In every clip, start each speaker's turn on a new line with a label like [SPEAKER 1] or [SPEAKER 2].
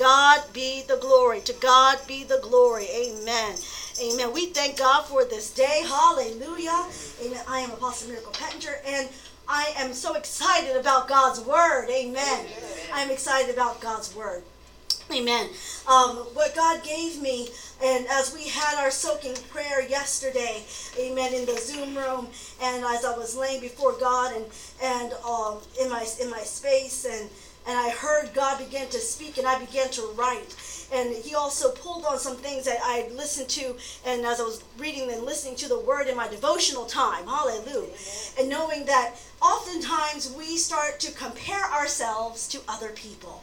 [SPEAKER 1] God be the glory. To God be the glory. Amen. Amen. We thank God for this day. Hallelujah. Amen. I am Apostle Miracle Pettinger, and I am so excited about God's word. Amen. I am excited about God's word. Amen. Um, what God gave me, and as we had our soaking prayer yesterday, amen, in the Zoom room, and as I was laying before God and and um, in my in my space, and and I heard God begin to speak, and I began to write. And He also pulled on some things that I listened to, and as I was reading and listening to the Word in my devotional time, Hallelujah, and knowing that oftentimes we start to compare ourselves to other people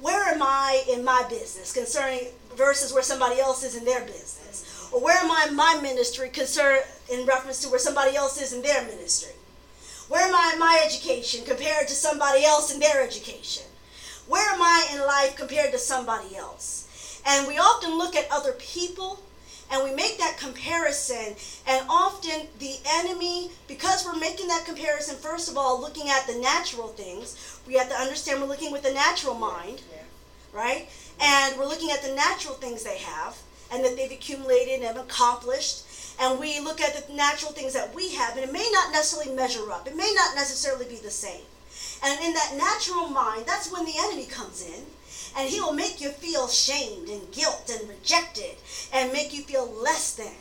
[SPEAKER 1] where am I in my business concerning versus where somebody else is in their business? Or where am I in my ministry concern in reference to where somebody else is in their ministry? Where am I in my education compared to somebody else in their education? Where am I in life compared to somebody else? And we often look at other people and we make that comparison and often the enemy because we're making that comparison first of all looking at the natural things we have to understand we're looking with the natural mind right and we're looking at the natural things they have and that they've accumulated and accomplished and we look at the natural things that we have and it may not necessarily measure up it may not necessarily be the same and in that natural mind that's when the enemy comes in and he will make you feel shamed and guilt and rejected and make you feel less than,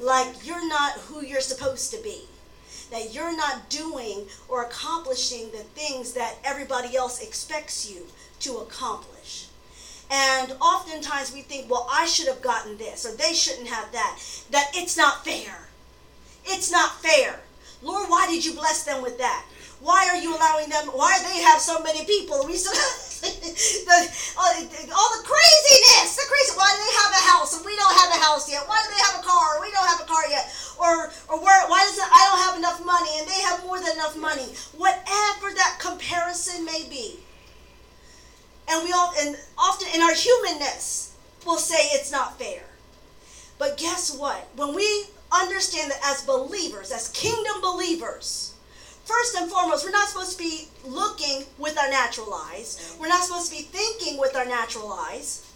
[SPEAKER 1] like you're not who you're supposed to be, that you're not doing or accomplishing the things that everybody else expects you to accomplish. And oftentimes we think, well, I should have gotten this, or they shouldn't have that, that it's not fair. It's not fair. Lord, why did you bless them with that? Why are you allowing them? Why they have so many people? We still the, all, all the craziness, the crazy. Why do they have a house and we don't have a house yet? Why do they have a car? and We don't have a car yet. Or or where? Why does it, I don't have enough money and they have more than enough money? Whatever that comparison may be. And we all and often in our humanness will say it's not fair. But guess what? When we understand that as believers, as kingdom believers, First and foremost, we're not supposed to be looking with our natural eyes. We're not supposed to be thinking with our natural eyes.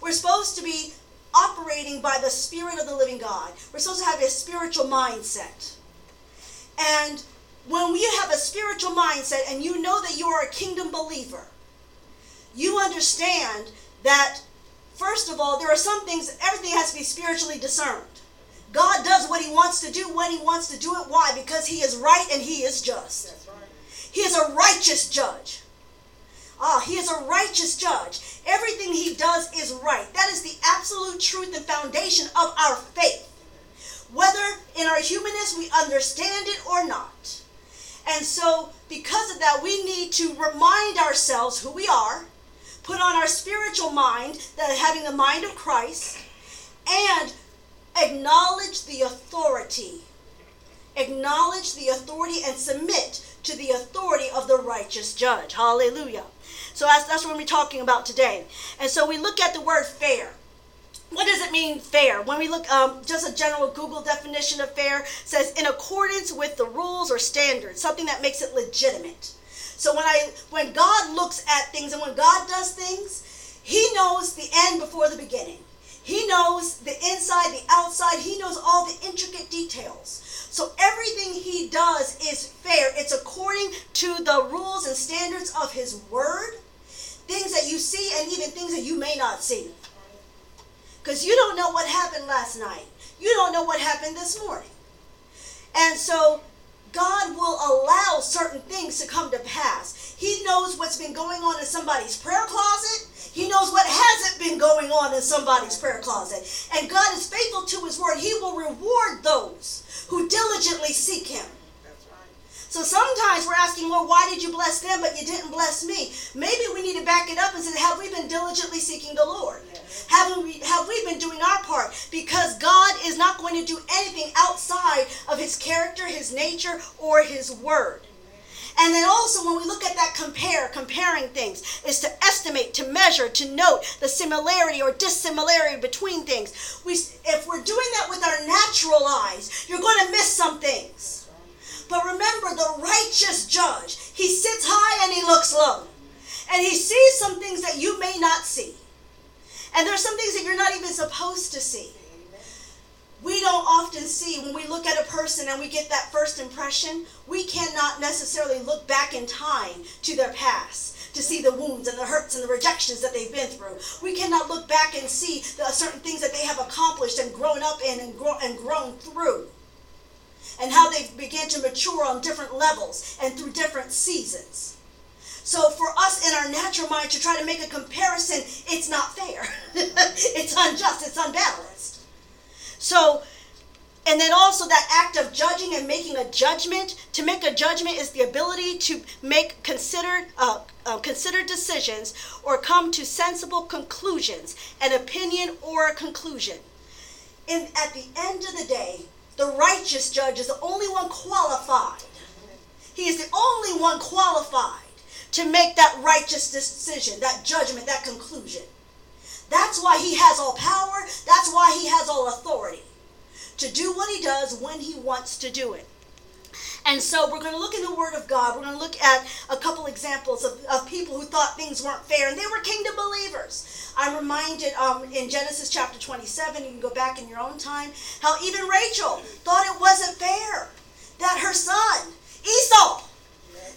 [SPEAKER 1] We're supposed to be operating by the Spirit of the living God. We're supposed to have a spiritual mindset. And when we have a spiritual mindset and you know that you are a kingdom believer, you understand that, first of all, there are some things, everything has to be spiritually discerned. God does what he wants to do when he wants to do it. Why? Because he is right and he is just. He is a righteous judge. Ah, he is a righteous judge. Everything he does is right. That is the absolute truth and foundation of our faith. Whether in our humanness we understand it or not. And so, because of that, we need to remind ourselves who we are, put on our spiritual mind, that having the mind of Christ, and acknowledge the authority. Acknowledge the authority and submit to the authority of the righteous judge. Hallelujah. So that's, that's what we're talking about today. And so we look at the word fair. What does it mean fair? When we look, um, just a general Google definition of fair says in accordance with the rules or standards, something that makes it legitimate. So when I, when God looks at things and when God does things, He knows the end before the beginning. He knows the inside, the outside. He knows all the intricate details. So everything he does is fair. It's according to the rules and standards of his word. Things that you see and even things that you may not see. Because you don't know what happened last night. You don't know what happened this morning. And so God will allow certain things to come to pass. He knows what's been going on in somebody's prayer closet. He knows what hasn't been going on in somebody's prayer closet. And God is faithful to his word. He will reward those who diligently seek him. So sometimes we're asking, well, why did you bless them, but you didn't bless me? Maybe we need to back it up and say, have we been diligently seeking the Lord? Have we, have we been doing our part? Because God is not going to do anything outside of his character, his nature, or his word. And then also when we look at that compare, comparing things, is to estimate, to measure, to note the similarity or dissimilarity between things. We, if we're doing that with our natural eyes, you're going to miss some things. But remember, the righteous judge, he sits high and he looks low. And he sees some things that you may not see. And there's some things that you're not even supposed to see. We don't often see when we look at a person and we get that first impression, we cannot necessarily look back in time to their past to see the wounds and the hurts and the rejections that they've been through. We cannot look back and see the certain things that they have accomplished and grown up in and, grow, and grown through. And how they begin to mature on different levels and through different seasons. So for us in our natural mind to try to make a comparison, it's not fair. it's unjust, it's unbalanced. So and then also that act of judging and making a judgment. To make a judgment is the ability to make considered uh, uh, considered decisions or come to sensible conclusions, an opinion or a conclusion. And at the end of the day, the righteous judge is the only one qualified. He is the only one qualified to make that righteous decision, that judgment, that conclusion. That's why he has all power. That's why he has all authority to do what he does when he wants to do it. And so we're going to look in the Word of God. We're going to look at a couple examples of, of people who thought things weren't fair, and they were kingdom believers. I'm reminded um, in Genesis chapter 27, you can go back in your own time, how even Rachel thought it wasn't fair that her son, Esau,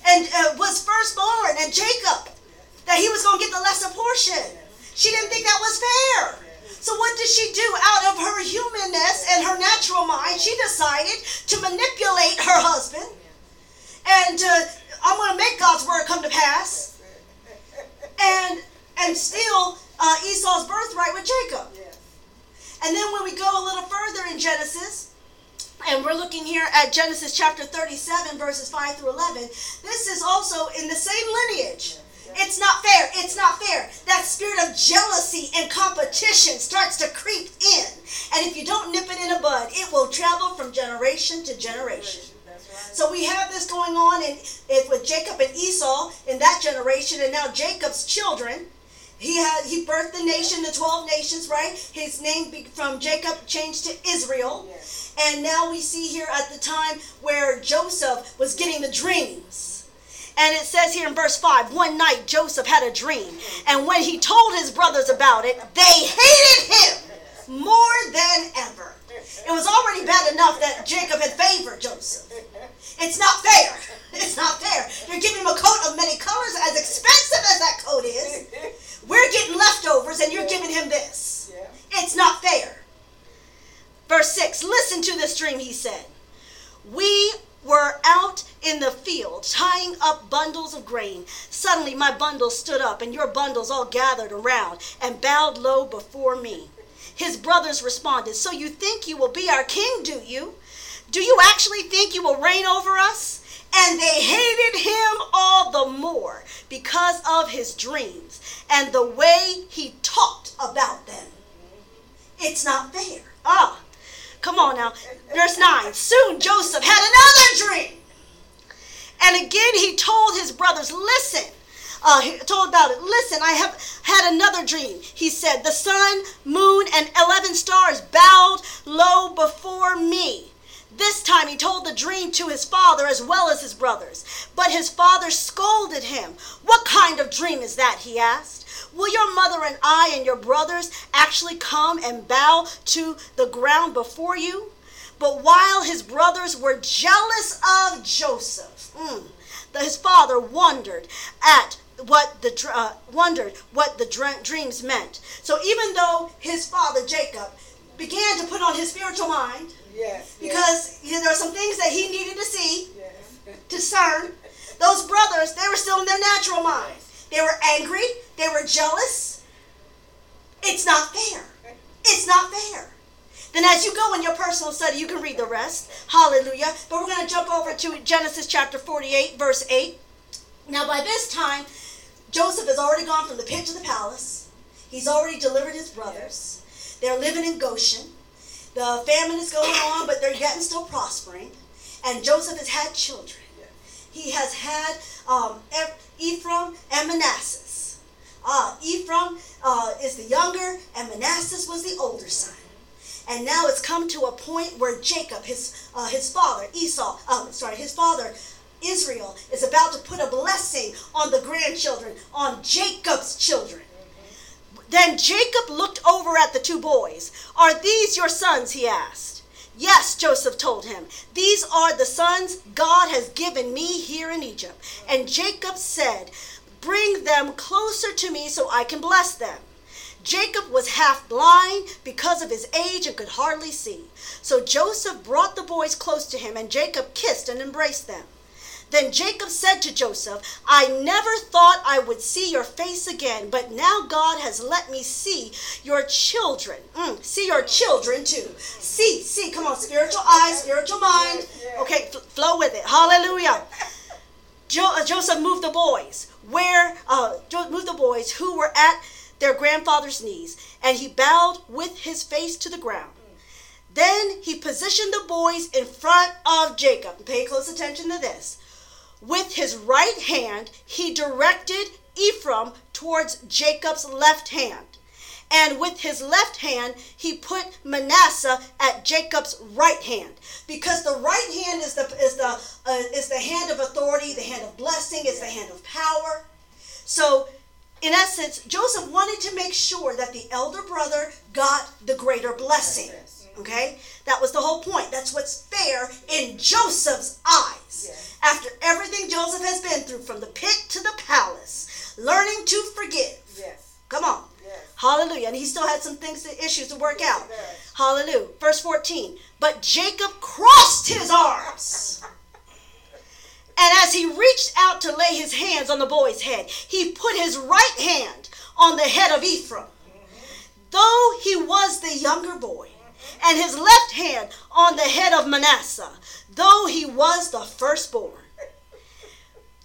[SPEAKER 1] and uh, was firstborn, and Jacob, that he was going to get the lesser portion. She didn't think that was fair. So what did she do? Out of her humanness and her natural mind, she decided to manipulate her husband. And uh, I'm going to make God's word come to pass. And and steal uh, Esau's birthright with Jacob. And then when we go a little further in Genesis, and we're looking here at Genesis chapter 37, verses 5 through 11, this is also in the same lineage. It's not fair. It's not fair. That spirit of jealousy and competition starts to creep in. And if you don't nip it in a bud, it will travel from generation to generation. So we have this going on in, in, with Jacob and Esau in that generation, and now Jacob's children. He had he birthed the nation, the twelve nations, right? His name from Jacob changed to Israel, yes. and now we see here at the time where Joseph was getting the dreams and it says here in verse 5 one night Joseph had a dream. And when he told his brothers about it, they hated him more than ever. It was already bad enough that Jacob had favored Joseph. It's not fair. It's not fair. You're giving him a coat of many colors, as expensive as that coat is. We're getting leftovers, and you're giving him this. It's not fair. Verse 6 Listen to this dream, he said. We were out in the field tying up bundles of grain. Suddenly my bundles stood up, and your bundles all gathered around and bowed low before me. His brothers responded, So you think you will be our king, do you? Do you actually think you will reign over us? And they hated him all the more because of his dreams and the way he talked about them. It's not fair. Ah, come on now. Verse 9. Soon Joseph had another dream. And again, he told his brothers, Listen, uh, he told about it. Listen, I have had another dream. He said, The sun, moon, and 11 stars bowed low before me. This time he told the dream to his father as well as his brothers. But his father scolded him. What kind of dream is that? he asked. Will your mother and I and your brothers actually come and bow to the ground before you? But while his brothers were jealous of Joseph, Mm. The, his father wondered at what the uh, wondered what the dreams meant. So even though his father Jacob began to put on his spiritual mind, yes, because yes. there are some things that he needed to see, yes. discern. Those brothers, they were still in their natural mind. They were angry. They were jealous. It's not fair. It's not fair. Then as you go in your personal study, you can read the rest. Hallelujah. But we're going to jump over to Genesis chapter 48, verse 8. Now, by this time, Joseph has already gone from the pit to the palace. He's already delivered his brothers. They're living in Goshen. The famine is going on, but they're yet still prospering. And Joseph has had children. He has had um, Ephraim and Manasseh. Uh, Ephraim uh, is the younger, and Manasseh was the older son. And now it's come to a point where Jacob, his uh, his father Esau, uh, sorry, his father Israel is about to put a blessing on the grandchildren, on Jacob's children. Then Jacob looked over at the two boys. Are these your sons? he asked. Yes, Joseph told him. These are the sons God has given me here in Egypt. And Jacob said, Bring them closer to me so I can bless them. Jacob was half blind because of his age and could hardly see. So Joseph brought the boys close to him, and Jacob kissed and embraced them. Then Jacob said to Joseph, I never thought I would see your face again, but now God has let me see your children. Mm, see your children too. See, see, come on, spiritual eyes, spiritual mind. Okay, flow with it. Hallelujah. Jo- uh, Joseph moved the boys where uh, moved the boys who were at their grandfather's knees, and he bowed with his face to the ground. Then he positioned the boys in front of Jacob. Pay close attention to this. With his right hand, he directed Ephraim towards Jacob's left hand. And with his left hand, he put Manasseh at Jacob's right hand, because the right hand is the is the uh, is the hand of authority, the hand of blessing, is the hand of power. So in essence, Joseph wanted to make sure that the elder brother got the greater blessing. Okay? That was the whole point. That's what's fair in Joseph's eyes. After everything Joseph has been through, from the pit to the palace, learning to forgive.
[SPEAKER 2] Yes.
[SPEAKER 1] Come on.
[SPEAKER 2] Yes.
[SPEAKER 1] Hallelujah. And he still had some things, to, issues to work out.
[SPEAKER 2] Yes.
[SPEAKER 1] Hallelujah. Verse 14. But Jacob crossed his arms. And as he reached out to lay his hands on the boy's head, he put his right hand on the head of Ephraim. Mm-hmm. Though he was the younger boy, and his left hand on the head of Manasseh, though he was the firstborn.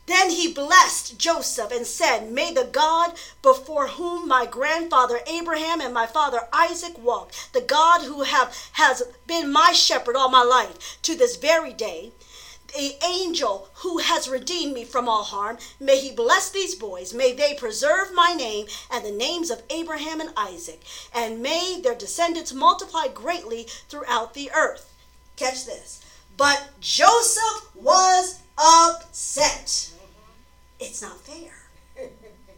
[SPEAKER 1] Then he blessed Joseph and said, May the God before whom my grandfather Abraham and my father Isaac walked, the God who have, has been my shepherd all my life to this very day, the angel who has redeemed me from all harm, may he bless these boys. May they preserve my name and the names of Abraham and Isaac, and may their descendants multiply greatly throughout the earth. Catch this. But Joseph was upset. It's not fair.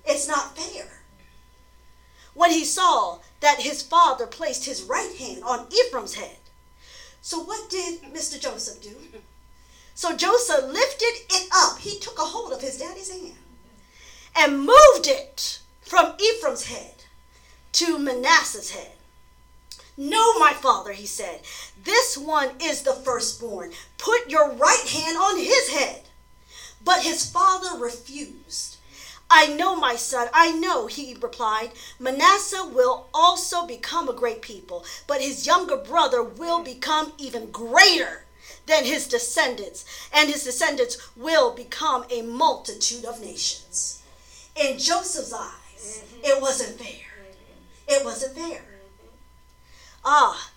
[SPEAKER 1] It's not fair. When he saw that his father placed his right hand on Ephraim's head. So, what did Mr. Joseph do? So Joseph lifted it up. He took a hold of his daddy's hand and moved it from Ephraim's head to Manasseh's head. No, my father, he said, this one is the firstborn. Put your right hand on his head. But his father refused. I know, my son, I know, he replied. Manasseh will also become a great people, but his younger brother will become even greater than his descendants, and his descendants will become a multitude of nations. In Joseph's eyes, it wasn't fair. It wasn't fair. Ah,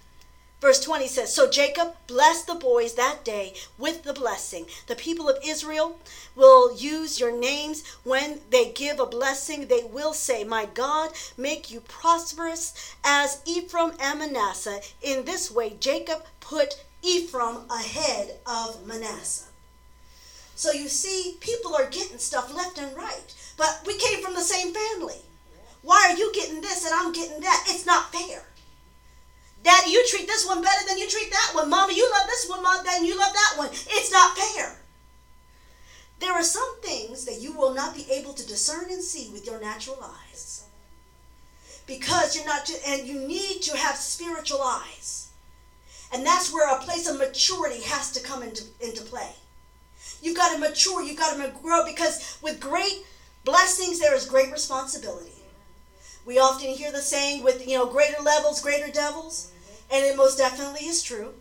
[SPEAKER 1] Verse 20 says, So Jacob blessed the boys that day with the blessing. The people of Israel will use your names when they give a blessing. They will say, My God, make you prosperous as Ephraim and Manasseh. In this way, Jacob put Ephraim ahead of Manasseh. So you see, people are getting stuff left and right. But we came from the same family. Why are you getting this and I'm getting that? It's not fair. Daddy, you treat this one better than you treat that one. Mama, you love this one more than you love that one. It's not fair. There are some things that you will not be able to discern and see with your natural eyes. Because you're not, and you need to have spiritual eyes. And that's where a place of maturity has to come into, into play. You've got to mature, you've got to grow, because with great blessings, there is great responsibility. We often hear the saying with, you know, greater levels, greater devils, and it most definitely is true.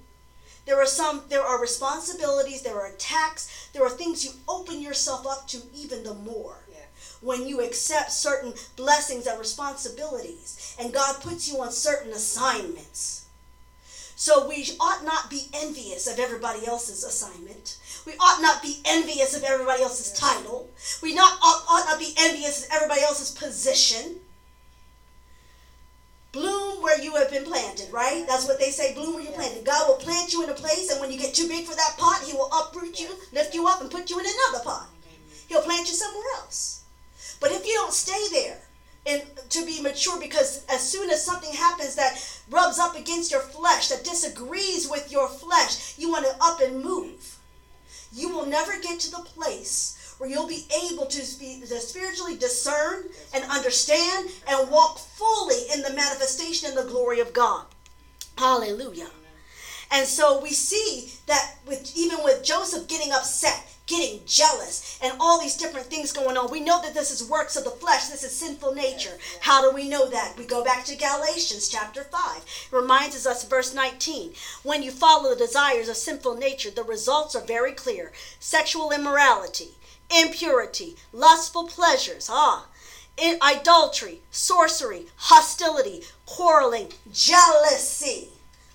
[SPEAKER 1] There are some there are responsibilities, there are attacks, there are things you open yourself up to even the more.
[SPEAKER 2] Yeah.
[SPEAKER 1] When you accept certain blessings and responsibilities and God puts you on certain assignments. So we ought not be envious of everybody else's assignment. We ought not be envious of everybody else's title. We not ought, ought not be envious of everybody else's position bloom where you have been planted, right? That's what they say, bloom where you're planted. God will plant you in a place, and when you get too big for that pot, He will uproot you, lift you up, and put you in another pot. He'll plant you somewhere else. But if you don't stay there, and to be mature because as soon as something happens that rubs up against your flesh that disagrees with your flesh you want to up and move you will never get to the place where you'll be able to, be, spiritually discern and understand and walk fully in the manifestation and the glory of god hallelujah and so we see that with even with joseph getting upset getting jealous and all these different things going on. We know that this is works of the flesh. This is sinful nature. How do we know that? We go back to Galatians chapter 5. It reminds us, verse 19. When you follow the desires of sinful nature, the results are very clear. Sexual immorality, impurity, lustful pleasures, ah, idolatry, sorcery, hostility, quarreling, jealousy,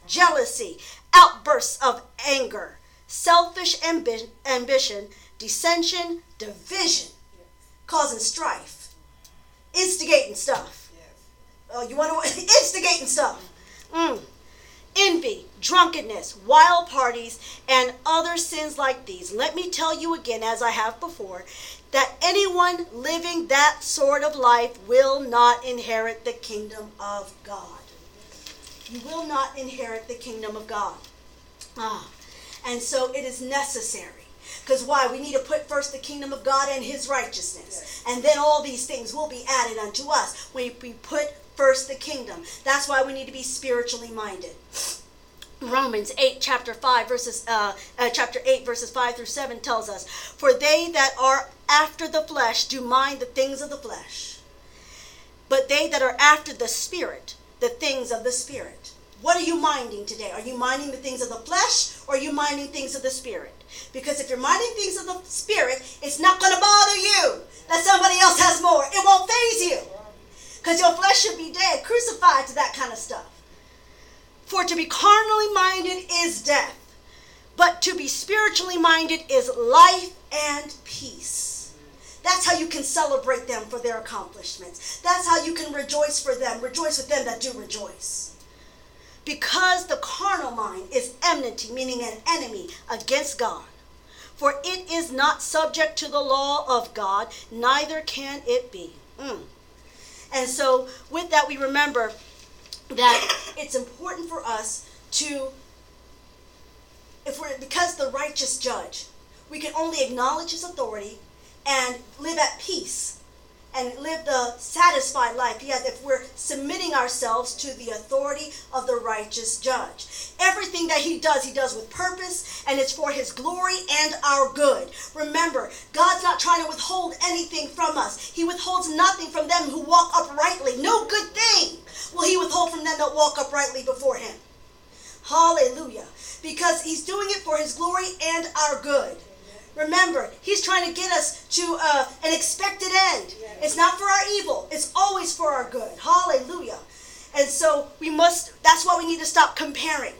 [SPEAKER 1] jealousy, outbursts of anger selfish ambi- ambition, dissension, division, causing strife, instigating stuff. Oh, you want to instigating stuff. Mm. Envy, drunkenness, wild parties, and other sins like these. Let me tell you again, as I have before, that anyone living that sort of life will not inherit the kingdom of God. You will not inherit the kingdom of God. Ah. And so it is necessary. Because why? We need to put first the kingdom of God and his righteousness. And then all these things will be added unto us when we put first the kingdom. That's why we need to be spiritually minded. Romans 8 chapter 5 verses uh, uh, chapter 8 verses 5 through 7 tells us for they that are after the flesh do mind the things of the flesh but they that are after the spirit the things of the spirit what are you minding today? Are you minding the things of the flesh or are you minding things of the spirit? Because if you're minding things of the spirit, it's not going to bother you that somebody else has more. It won't faze you. Because your flesh should be dead, crucified to that kind of stuff. For to be carnally minded is death, but to be spiritually minded is life and peace. That's how you can celebrate them for their accomplishments. That's how you can rejoice for them. Rejoice with them that do rejoice. Because the carnal mind is enmity, meaning an enemy against God. For it is not subject to the law of God, neither can it be. Mm. And so, with that, we remember that it's important for us to, if we're, because the righteous judge, we can only acknowledge his authority and live at peace and live the satisfied life. Yes, if we're submitting ourselves to the authority of the righteous judge. Everything that he does, he does with purpose, and it's for his glory and our good. Remember, God's not trying to withhold anything from us. He withholds nothing from them who walk uprightly. No good thing will he withhold from them that walk uprightly before him. Hallelujah. Because he's doing it for his glory and our good. Remember, he's trying to get us to uh, an expected end. It's not for our evil, it's always for our good. Hallelujah. And so we must, that's why we need to stop comparing.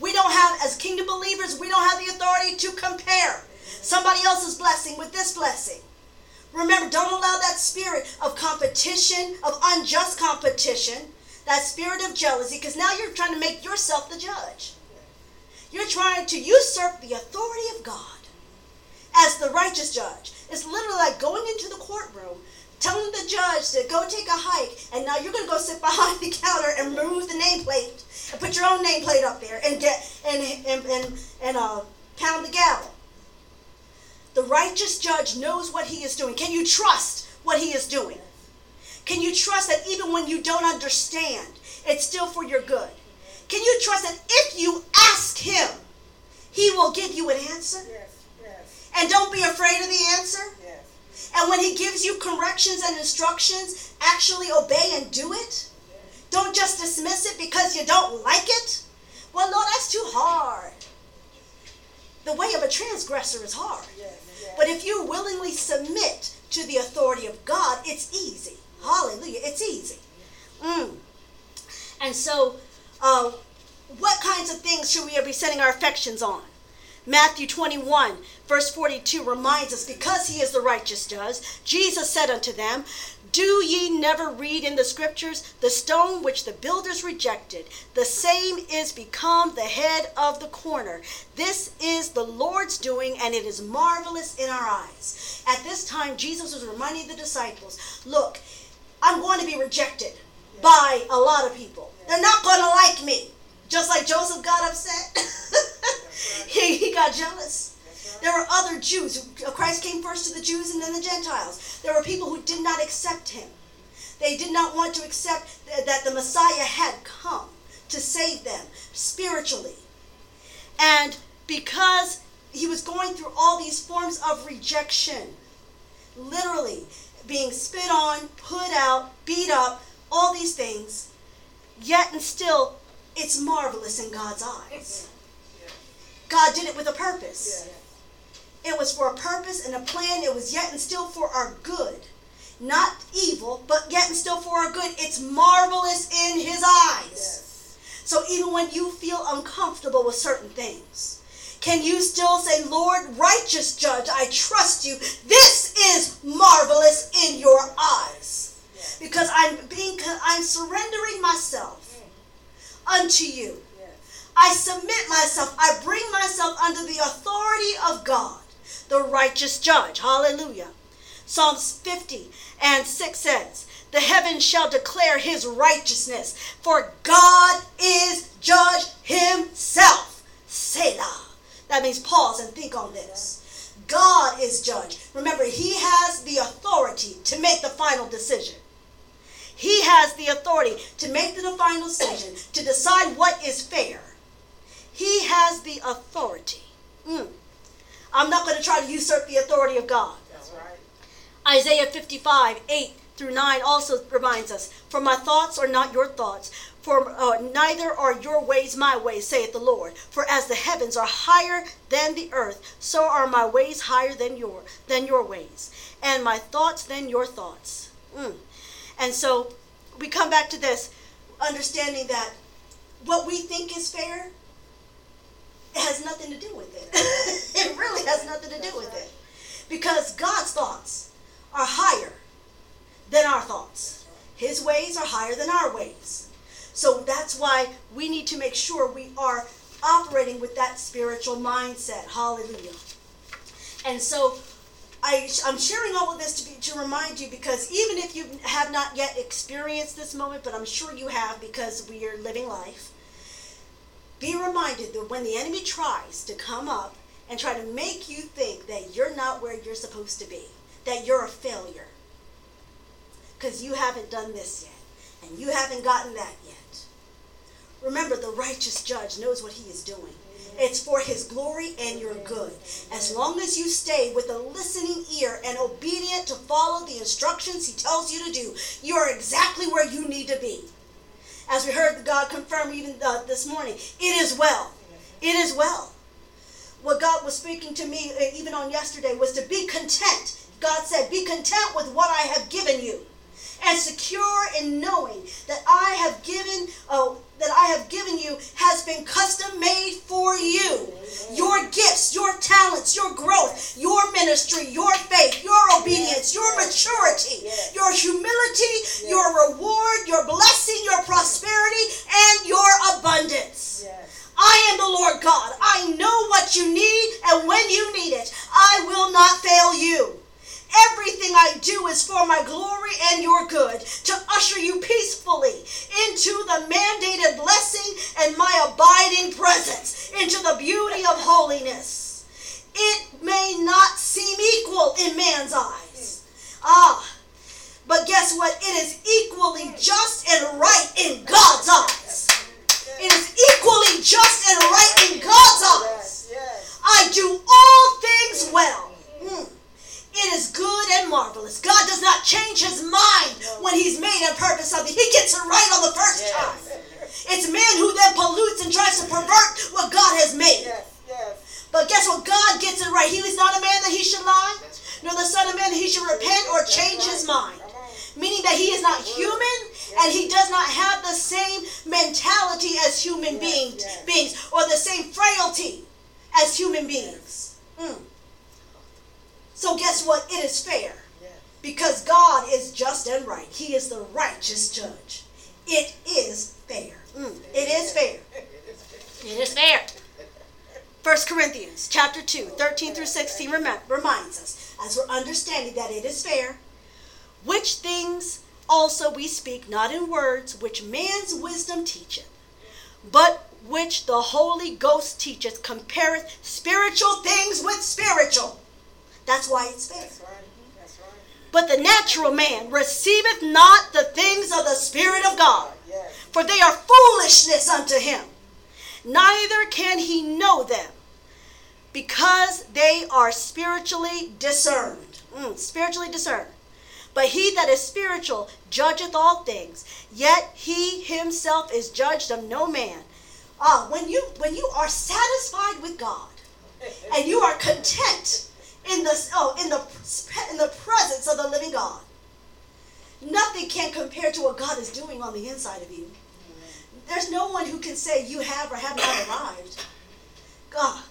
[SPEAKER 1] We don't have, as kingdom believers, we don't have the authority to compare somebody else's blessing with this blessing. Remember, don't allow that spirit of competition, of unjust competition, that spirit of jealousy, because now you're trying to make yourself the judge. You're trying to usurp the authority of God as the righteous judge. It's literally like going into the courtroom, telling the judge to go take a hike, and now you're to go sit behind the counter and remove the nameplate and put your own nameplate up there and get and and and, and uh, pound the gavel. The righteous judge knows what he is doing. Can you trust what he is doing? Can you trust that even when you don't understand, it's still for your good? Can you trust that if you ask him, he will give you an answer? And don't be afraid of the answer. Yes. And when he gives you corrections and instructions, actually obey and do it. Don't just dismiss it because you don't like it. Well, no, that's too hard. The way of a transgressor is hard. Yes. Yes. But if you willingly submit to the authority of God, it's easy. Hallelujah. It's easy. Mm. And so, uh, what kinds of things should we be setting our affections on? Matthew 21, verse 42 reminds us because he is the righteous judge, Jesus said unto them, Do ye never read in the scriptures, the stone which the builders rejected, the same is become the head of the corner. This is the Lord's doing, and it is marvelous in our eyes. At this time, Jesus was reminding the disciples, Look, I'm going to be rejected by a lot of people. They're not going to like me. Just like Joseph got upset, he, got jealous. There were other Jews. Christ came first to the Jews and then the Gentiles. There were people who did not accept him. They did not want to accept that the Messiah had come to save them spiritually. And because he was going through all these forms of rejection, literally being spit on, put out, beat up, all these things, yet and still it's marvelous in God's eyes. God did it with a purpose. It was for a purpose and a plan. It was yet and still for our good. Not evil, but yet and still for our good. It's marvelous in His eyes. So even when you feel uncomfortable with certain things, can you still say, Lord, righteous judge, I trust you. This is marvelous in your eyes. Because I'm being I'm surrendering myself mm. unto you. I submit myself. I bring myself under the authority of God, the righteous judge. Hallelujah. Psalms 50 and 6 says, The heavens shall declare his righteousness, for God is judge himself. Selah. That means pause and think on this. God is judge. Remember, he has the authority to make the final decision. He has the authority to make the final decision, to decide what is fair. He has the authority. Mm. I'm not going to try to usurp the authority of God. That's right. Isaiah 55, 8 through 9 also reminds us, For my thoughts are not your thoughts, for uh, neither are your ways my ways, saith the Lord. For as the heavens are higher than the earth, so are my ways higher than your than your ways, and my thoughts than your thoughts. Mm. And so we come back to this, understanding that what we think is fair has nothing to do with it. it really has nothing to do with it. Because God's thoughts are higher than our thoughts. His ways are higher than our ways. So that's why we need to make sure we are operating with that spiritual mindset. Hallelujah. And so I, am sharing all of this to, be, to remind you because even if you have not yet experienced this moment, but I'm sure you have because we are living life, be reminded that when the enemy tries to come up and try to make you think that you're not where you're supposed to be, that you're a failure, because you haven't done this yet, and you haven't gotten that yet. Remember, the righteous judge knows what he is doing. It's for his glory and your good. As long as you stay with a listening ear and obedient to follow the instructions he tells you to do, you are exactly where you need to be. As we heard God confirm even uh, this morning, it is well. It is well. What God was speaking to me uh, even on yesterday was to be content. God said, Be content with what I have given you and secure in knowing that I have given oh, that I have given you has been custom made for you. Your gifts, your talents, your growth, your ministry, your faith, your obedience, your maturity, your humility, your reward, your blessing, your prosperity, and your abundance. I am the Lord God. I know what you need, and when you need it, I will not fail you. Everything I do is for my glory and your good, to usher you peacefully into the mandated blessing and my abiding presence, into the beauty of holiness. It may not seem equal in man's eyes. Ah, but guess what? It is equally just and right in God's eyes. It is equally just and right in God's eyes. I do all things well. Mm. It is good and marvelous. God does not change his mind when he's made and purpose something. He gets it right on the first yes. time. It's man who then pollutes and tries to pervert what God has made. Yes. Yes. But guess what? God gets it right. He is not a man that he should lie, nor the son of man that he should repent or change his mind. Meaning that he is not human and he does not have the same mentality as human beings, beings or the same frailty as human beings. Mm. So, guess what? It is fair. Because God is just and right. He is the righteous judge. It is fair. Mm. It is fair. It is fair. 1 Corinthians chapter 2, 13 through 16 reminds us, as we're understanding that it is fair, which things also we speak not in words which man's wisdom teacheth, but which the Holy Ghost teacheth, compareth spiritual things with spiritual. That's why it's fair. That's right. That's right. But the natural man receiveth not the things of the Spirit of God, for they are foolishness unto him. Neither can he know them, because they are spiritually discerned. Mm, spiritually discerned. But he that is spiritual judgeth all things, yet he himself is judged of no man. Ah, when you when you are satisfied with God and you are content in the oh in the in the presence of the living God, nothing can compare to what God is doing on the inside of you. There's no one who can say you have or have not arrived. God,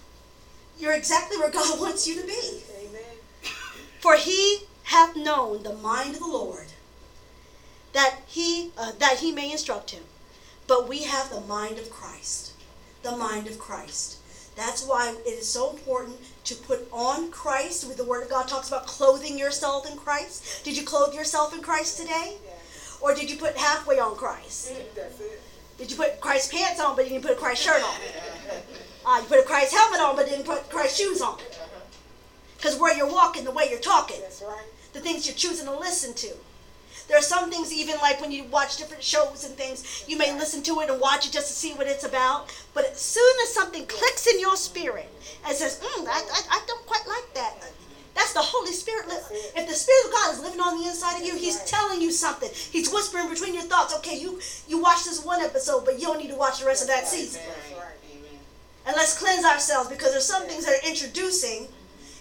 [SPEAKER 1] you're exactly where God wants you to be. Amen. For he hath known the mind of the Lord, that he uh, that he may instruct him. But we have the mind of Christ. The mind of Christ. That's why it is so important to put on Christ. With the Word of God talks about clothing yourself in Christ. Did you clothe yourself in Christ today? Or did you put halfway on Christ? Did you put Christ's pants on, but you didn't put a Christ shirt on? Uh, you put a Christ helmet on, but didn't put Christ shoes on. Because where you're walking, the way you're talking, the things you're choosing to listen to. There are some things, even like when you watch different shows and things, you may listen to it and watch it just to see what it's about. But as soon as something clicks in your spirit and says, mm, I, I, I don't quite like that, that's the Holy Spirit. If the Spirit of God is living on the inside of you, He's telling you something. He's whispering between your thoughts. Okay, you you watch this one episode, but you don't need to watch the rest of that season. And let's cleanse ourselves because there's some things that are introducing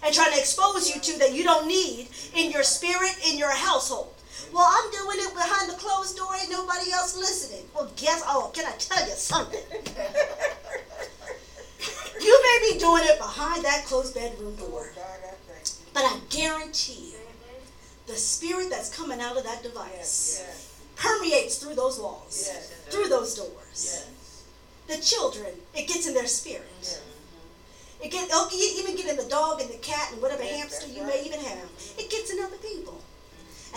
[SPEAKER 1] and trying to expose you to that you don't need in your spirit, in your household. Well, I'm doing it behind the closed door. Ain't nobody else listening. Well, guess, oh, can I tell you something? you may be doing it behind that closed bedroom door. But I guarantee you, the spirit that's coming out of that device permeates through those walls, through those doors. The children, it gets in their spirit. It get, oh, even get in the dog and the cat and whatever hamster you may even have. It gets in other people.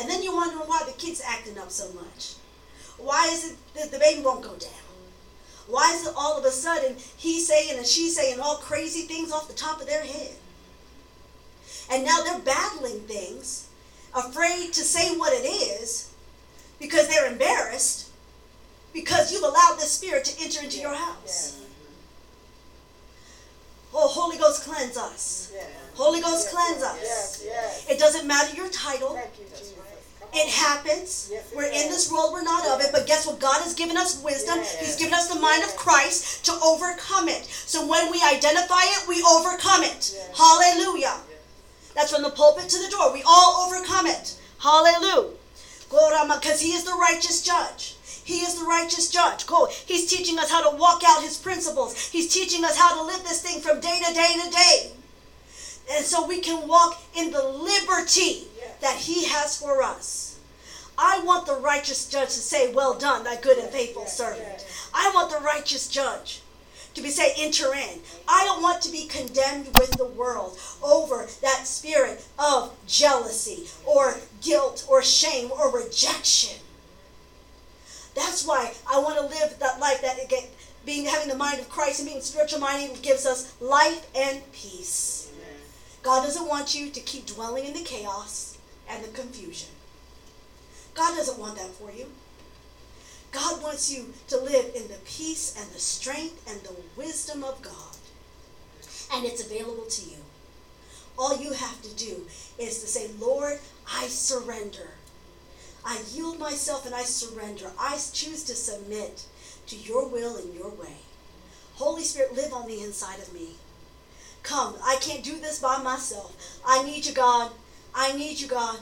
[SPEAKER 1] And then you're wondering why the kid's acting up so much. Why is it that the baby won't go down? Why is it all of a sudden he's saying and she's saying all crazy things off the top of their head? And now they're battling things, afraid to say what it is because they're embarrassed because you've allowed this spirit to enter into your house. Oh, Holy Ghost, cleanse us. Holy Ghost, cleanse us. It doesn't matter your title. It happens. Yes, it we're does. in this world, we're not of it. But guess what? God has given us wisdom. Yes. He's given us the mind of Christ to overcome it. So when we identify it, we overcome it. Yes. Hallelujah. That's from the pulpit to the door. We all overcome it. Hallelujah. Because He is the righteous judge. He is the righteous judge. Go. He's teaching us how to walk out His principles. He's teaching us how to live this thing from day to day to day. And so we can walk in the liberty that He has for us. I want the righteous judge to say, Well done, thy good and faithful servant. I want the righteous judge to be say, enter in. I don't want to be condemned with the world over that spirit of jealousy or guilt or shame or rejection. That's why I want to live that life that again, being having the mind of Christ and being spiritual minded gives us life and peace. God doesn't want you to keep dwelling in the chaos and the confusion. God doesn't want that for you. God wants you to live in the peace and the strength and the wisdom of God. And it's available to you. All you have to do is to say, Lord, I surrender. I yield myself and I surrender. I choose to submit to your will and your way. Holy Spirit, live on the inside of me. Come, I can't do this by myself. I need you, God. I need you, God.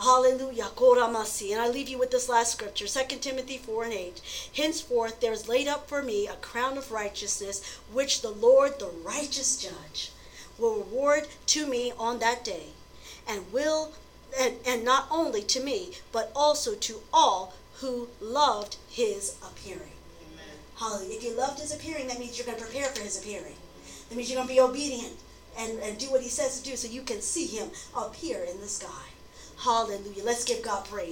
[SPEAKER 1] Hallelujah. Koramasi. And I leave you with this last scripture 2 Timothy 4 and 8. Henceforth there is laid up for me a crown of righteousness, which the Lord, the righteous judge, will reward to me on that day, and will and, and not only to me, but also to all who loved his appearing. Hallelujah. If you loved his appearing, that means you're going to prepare for his appearing. That means you're going to be obedient and, and do what he says to do so you can see him up here in the sky. Hallelujah. Let's give God praise.